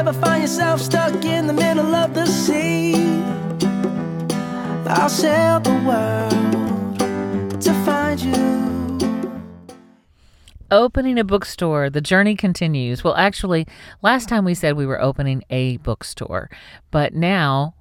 ever find yourself stuck in the middle of the sea, I'll sail the world to find you. Opening a bookstore, the journey continues. Well, actually, last time we said we were opening a bookstore, but now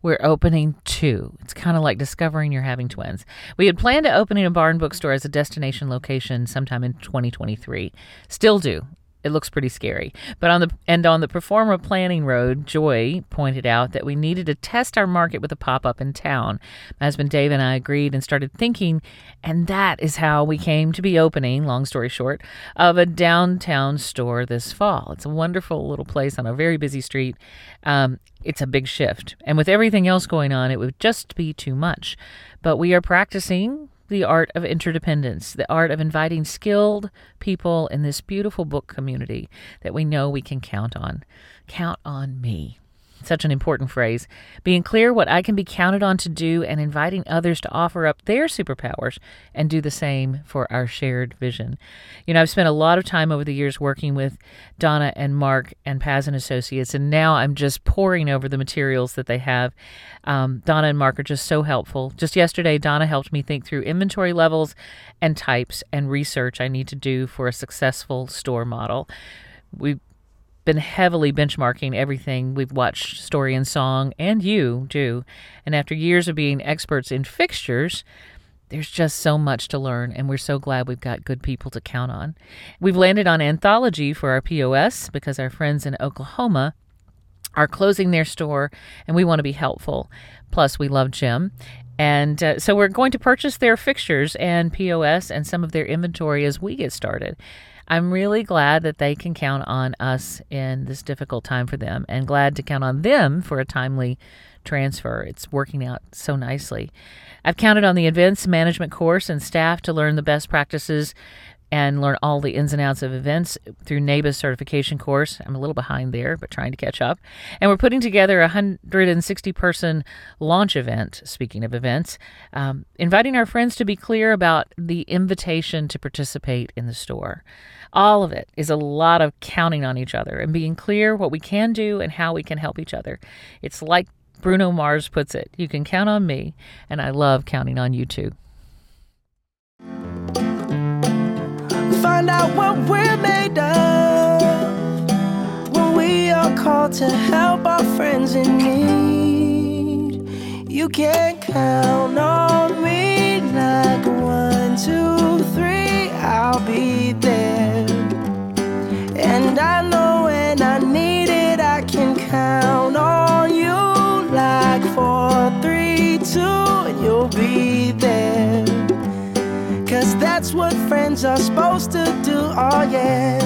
we're opening two. It's kind of like discovering you're having twins. We had planned to opening a barn bookstore as a destination location sometime in 2023. Still do. It looks pretty scary. But on the and on the Pro Forma Planning Road, Joy pointed out that we needed to test our market with a pop-up in town. My husband Dave and I agreed and started thinking, and that is how we came to be opening, long story short, of a downtown store this fall. It's a wonderful little place on a very busy street. Um, it's a big shift. And with everything else going on, it would just be too much. But we are practicing the art of interdependence, the art of inviting skilled people in this beautiful book community that we know we can count on. Count on me. Such an important phrase. Being clear what I can be counted on to do and inviting others to offer up their superpowers and do the same for our shared vision. You know, I've spent a lot of time over the years working with Donna and Mark and Paz and Associates, and now I'm just pouring over the materials that they have. Um, Donna and Mark are just so helpful. Just yesterday, Donna helped me think through inventory levels and types and research I need to do for a successful store model. We been heavily benchmarking everything we've watched story and song and you do. And after years of being experts in fixtures there's just so much to learn and we're so glad we've got good people to count on. We've landed on anthology for our pos because our friends in oklahoma are closing their store and we want to be helpful. Plus we love jim and uh, so we're going to purchase their fixtures and pos and some of their inventory as we get started I'm really glad that they can count on us in this difficult time for them and glad to count on them for a timely transfer. It's working out so nicely. I've counted on the events management course and staff to learn the best practices and learn all the ins and outs of events through NABA's certification course. I'm a little behind there, but trying to catch up. And we're putting together a 160 person launch event, speaking of events, um, inviting our friends to be clear about the invitation to participate in the store. All of it is a lot of counting on each other and being clear what we can do and how we can help each other. It's like Bruno Mars puts it you can count on me, and I love counting on you too. Find out what we're made of when we are called to help our friends in need. You can count on me like one, two, three, I'll be there. And I know when I need it, I can count on you like four, three, two, and you'll be what friends are supposed to do, oh yeah.